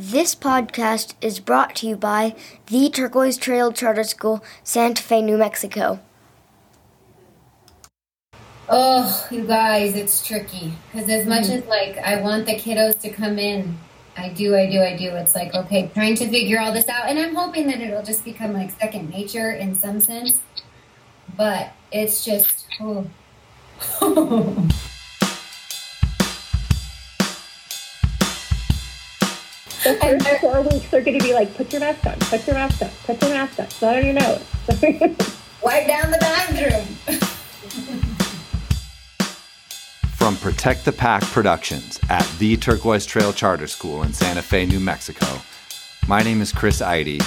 This podcast is brought to you by the Turquoise Trail Charter School, Santa Fe, New Mexico. Oh, you guys, it's tricky because as much mm-hmm. as like I want the kiddos to come in, I do, I do, I do. It's like okay, trying to figure all this out, and I'm hoping that it'll just become like second nature in some sense. But it's just oh. The first four weeks are going to be like, put your mask on, put your mask on, put your mask on. It's not on your nose. wipe down the bathroom. From Protect the Pack Productions at the Turquoise Trail Charter School in Santa Fe, New Mexico, my name is Chris Eide,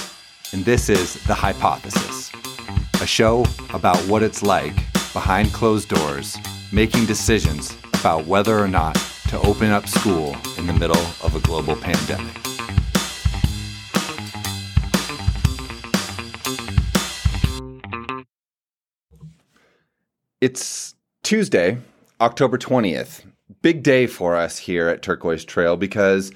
and this is The Hypothesis, a show about what it's like behind closed doors, making decisions about whether or not to open up school in the middle of a global pandemic. It's Tuesday, October 20th. Big day for us here at Turquoise Trail because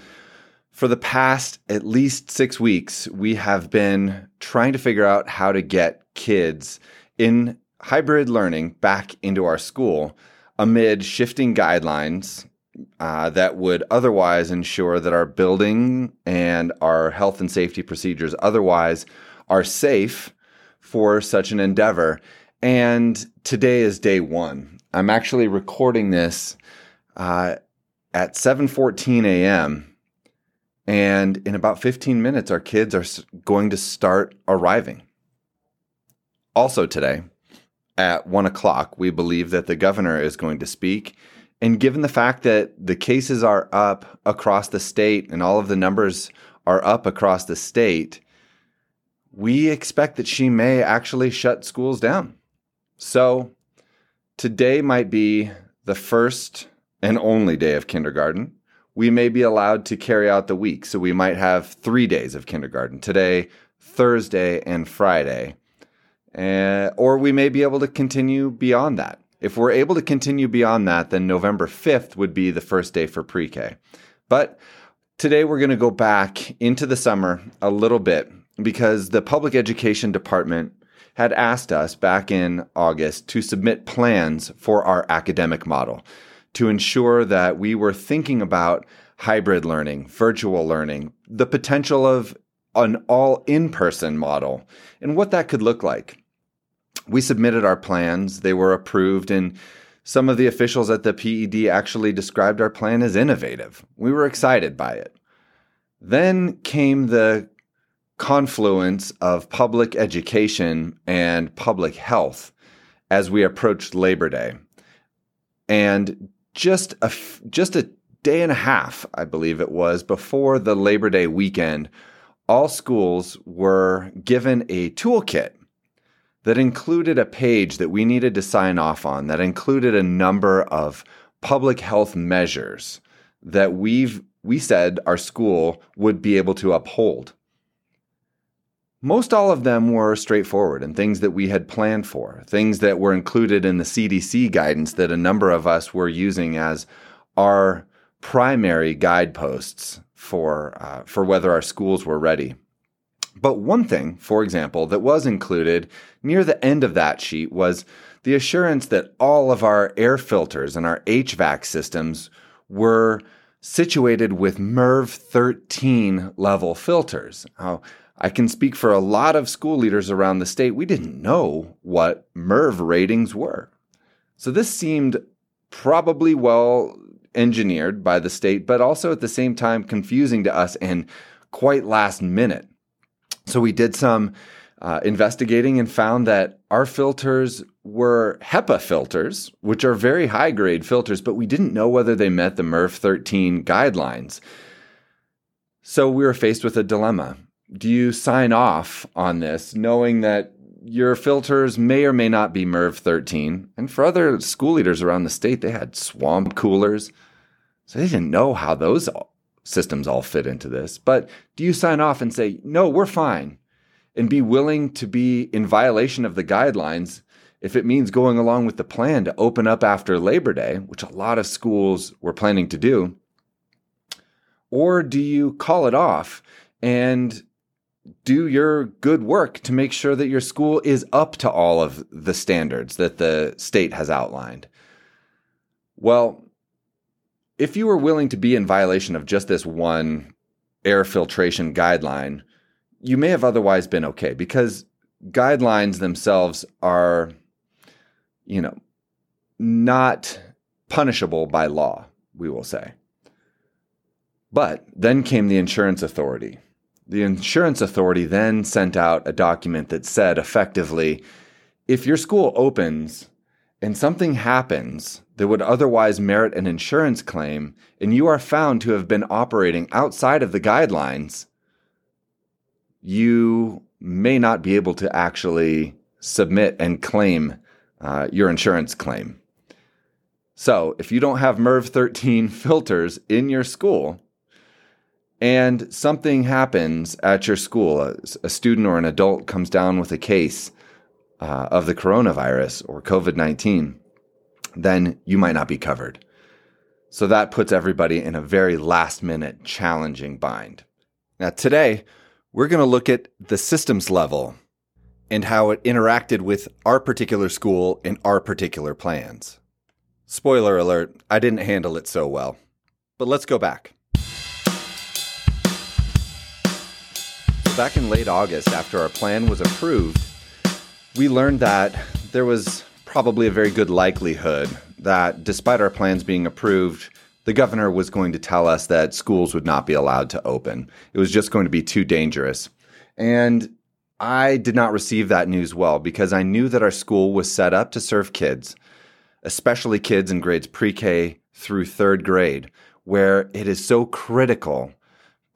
for the past at least six weeks, we have been trying to figure out how to get kids in hybrid learning back into our school amid shifting guidelines uh, that would otherwise ensure that our building and our health and safety procedures otherwise are safe for such an endeavor. And today is day one. I'm actually recording this uh, at 7:14 a.m. And in about 15 minutes, our kids are going to start arriving. Also today, at one o'clock, we believe that the governor is going to speak. And given the fact that the cases are up across the state and all of the numbers are up across the state, we expect that she may actually shut schools down. So today might be the first and only day of kindergarten. We may be allowed to carry out the week. So we might have three days of kindergarten today, Thursday, and Friday. Uh, or we may be able to continue beyond that. If we're able to continue beyond that, then November 5th would be the first day for pre K. But today we're going to go back into the summer a little bit because the public education department had asked us back in August to submit plans for our academic model to ensure that we were thinking about hybrid learning, virtual learning, the potential of an all in person model, and what that could look like. We submitted our plans, they were approved, and some of the officials at the PED actually described our plan as innovative. We were excited by it. Then came the confluence of public education and public health as we approached Labor Day. And just a just a day and a half, I believe it was, before the Labor Day weekend, all schools were given a toolkit that included a page that we needed to sign off on that included a number of public health measures that we've we said our school would be able to uphold. Most all of them were straightforward and things that we had planned for, things that were included in the CDC guidance that a number of us were using as our primary guideposts for, uh, for whether our schools were ready. But one thing, for example, that was included near the end of that sheet was the assurance that all of our air filters and our HVAC systems were situated with MERV 13 level filters. Now, I can speak for a lot of school leaders around the state. We didn't know what MERV ratings were. So this seemed probably well engineered by the state, but also at the same time confusing to us and quite last minute. So we did some uh, investigating and found that our filters were HEPA filters, which are very high grade filters, but we didn't know whether they met the MERV 13 guidelines. So we were faced with a dilemma do you sign off on this knowing that your filters may or may not be MERV 13? And for other school leaders around the state, they had swamp coolers. So they didn't know how those systems all fit into this. But do you sign off and say, no, we're fine, and be willing to be in violation of the guidelines if it means going along with the plan to open up after Labor Day, which a lot of schools were planning to do? Or do you call it off and do your good work to make sure that your school is up to all of the standards that the state has outlined? Well, if you were willing to be in violation of just this one air filtration guideline, you may have otherwise been okay because guidelines themselves are, you know, not punishable by law, we will say. But then came the insurance authority. The insurance authority then sent out a document that said effectively if your school opens and something happens that would otherwise merit an insurance claim, and you are found to have been operating outside of the guidelines, you may not be able to actually submit and claim uh, your insurance claim. So, if you don't have MERV 13 filters in your school, and something happens at your school, a, a student or an adult comes down with a case uh, of the coronavirus or COVID 19, then you might not be covered. So that puts everybody in a very last minute challenging bind. Now, today, we're going to look at the systems level and how it interacted with our particular school and our particular plans. Spoiler alert, I didn't handle it so well. But let's go back. Back in late August, after our plan was approved, we learned that there was probably a very good likelihood that despite our plans being approved, the governor was going to tell us that schools would not be allowed to open. It was just going to be too dangerous. And I did not receive that news well because I knew that our school was set up to serve kids, especially kids in grades pre K through third grade, where it is so critical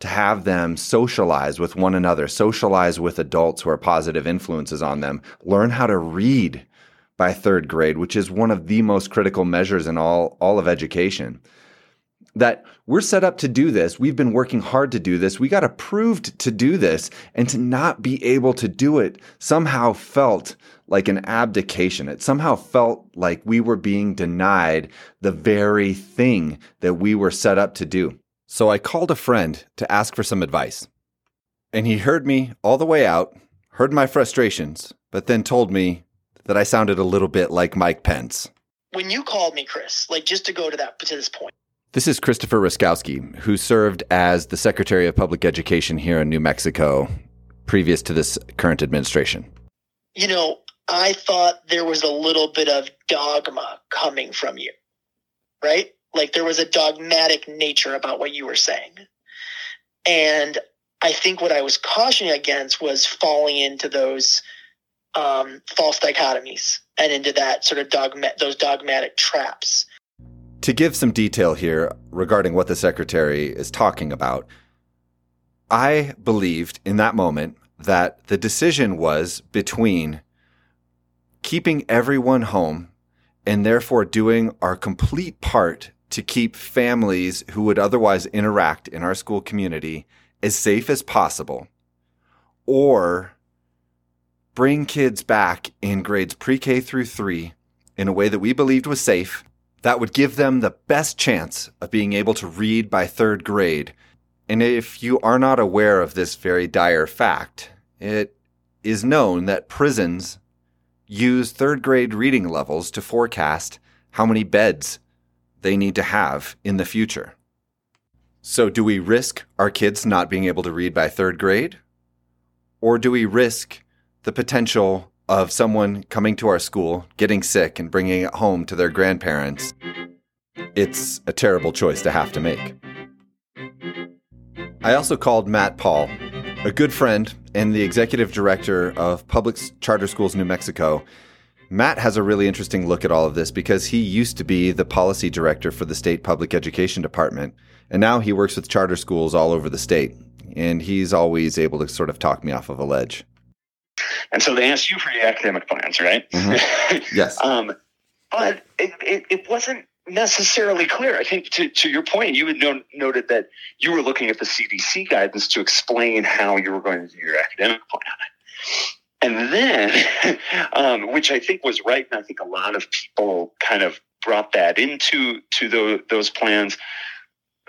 to have them socialize with one another, socialize with adults who are positive influences on them, learn how to read by third grade, which is one of the most critical measures in all, all of education. That we're set up to do this. We've been working hard to do this. We got approved to do this. And to not be able to do it somehow felt like an abdication. It somehow felt like we were being denied the very thing that we were set up to do. So I called a friend to ask for some advice. And he heard me all the way out, heard my frustrations, but then told me that I sounded a little bit like Mike Pence. When you called me, Chris, like just to go to that to this point. This is Christopher Ruszkowski, who served as the Secretary of Public Education here in New Mexico previous to this current administration. You know, I thought there was a little bit of dogma coming from you, right? Like there was a dogmatic nature about what you were saying. And I think what I was cautioning against was falling into those um, false dichotomies and into that sort of dogma- those dogmatic traps. To give some detail here regarding what the secretary is talking about, I believed in that moment that the decision was between keeping everyone home and therefore doing our complete part to keep families who would otherwise interact in our school community as safe as possible, or bring kids back in grades pre K through three in a way that we believed was safe, that would give them the best chance of being able to read by third grade. And if you are not aware of this very dire fact, it is known that prisons use third grade reading levels to forecast how many beds they need to have in the future. So, do we risk our kids not being able to read by third grade? Or do we risk the potential of someone coming to our school, getting sick, and bringing it home to their grandparents? It's a terrible choice to have to make. I also called Matt Pahl, a good friend and the executive director of Public Charter Schools New Mexico, Matt has a really interesting look at all of this because he used to be the policy director for the state public education department, and now he works with charter schools all over the state. And he's always able to sort of talk me off of a ledge. And so they asked you for your academic plans, right? Mm-hmm. Yes. um, but it, it, it, wasn't necessarily clear. I think to, to your point, you had no, noted that you were looking at the CDC guidance to explain how you were going to do your academic plan. And then, um, which I think was right, and I think a lot of people kind of brought that into to the, those plans.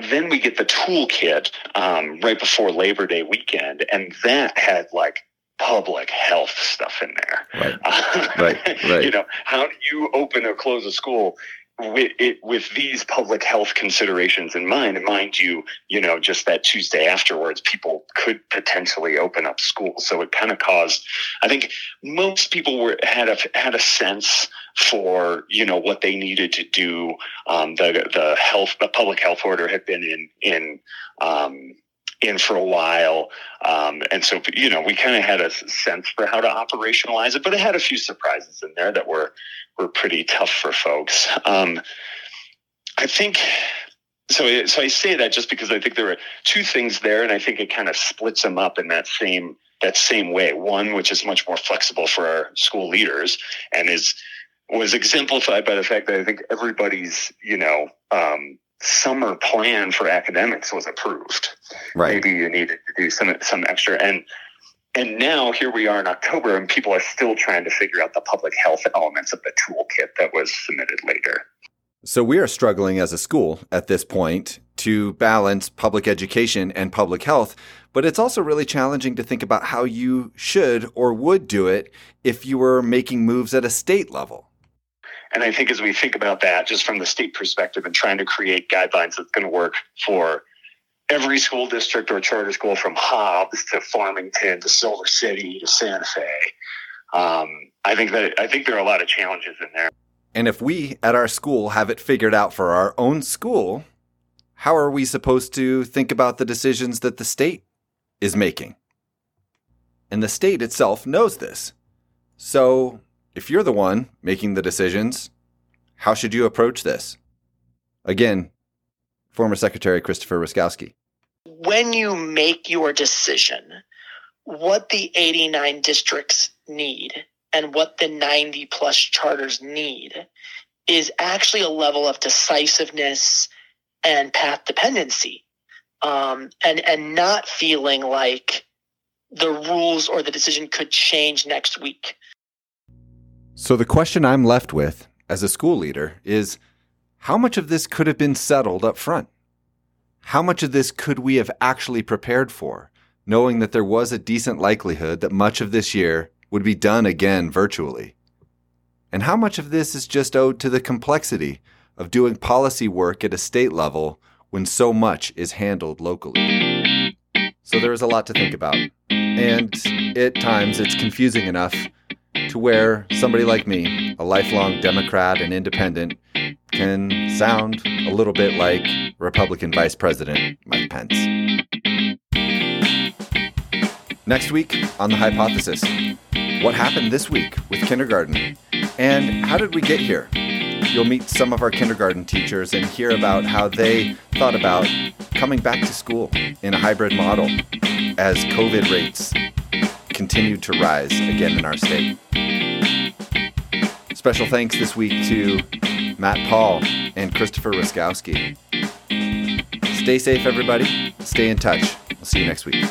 then we get the toolkit um, right before Labor Day weekend, and that had like public health stuff in there. Right. Right, right. You know, how do you open or close a school with it with these public health considerations in mind? And mind you, you know, just that Tuesday afterwards, people could potentially open up schools. So it kind of caused. I think most people were had a had a sense for you know what they needed to do. Um, the the health the public health order had been in in um, in for a while. Um, and so, you know, we kind of had a sense for how to operationalize it, but it had a few surprises in there that were, were pretty tough for folks. Um, I think, so, so I say that just because I think there are two things there, and I think it kind of splits them up in that same, that same way. One, which is much more flexible for our school leaders and is, was exemplified by the fact that I think everybody's, you know, um, summer plan for academics was approved. Right. Maybe you needed to do some some extra and and now here we are in October and people are still trying to figure out the public health elements of the toolkit that was submitted later. So we are struggling as a school at this point to balance public education and public health, but it's also really challenging to think about how you should or would do it if you were making moves at a state level. And I think as we think about that, just from the state perspective and trying to create guidelines that's going to work for every school district or charter school from Hobbs to Farmington to Silver City to Santa Fe, um, I think that I think there are a lot of challenges in there. And if we at our school have it figured out for our own school, how are we supposed to think about the decisions that the state is making? And the state itself knows this. So if you're the one making the decisions, how should you approach this? Again, former Secretary Christopher Ruszkowski. When you make your decision, what the 89 districts need and what the 90 plus charters need is actually a level of decisiveness and path dependency um, and and not feeling like the rules or the decision could change next week So the question I'm left with as a school leader is how much of this could have been settled up front? How much of this could we have actually prepared for, knowing that there was a decent likelihood that much of this year would be done again virtually? And how much of this is just owed to the complexity of doing policy work at a state level when so much is handled locally? So there is a lot to think about. And at times it's confusing enough to where somebody like me, a lifelong Democrat and independent, can sound a little bit like Republican Vice President Mike Pence. Next week on The Hypothesis What happened this week with kindergarten? And how did we get here? You'll meet some of our kindergarten teachers and hear about how they thought about coming back to school in a hybrid model as COVID rates continued to rise again in our state. Special thanks this week to Matt Pahl and Christopher Ruszkowski. Stay safe, everybody. Stay in touch. We'll see you next week.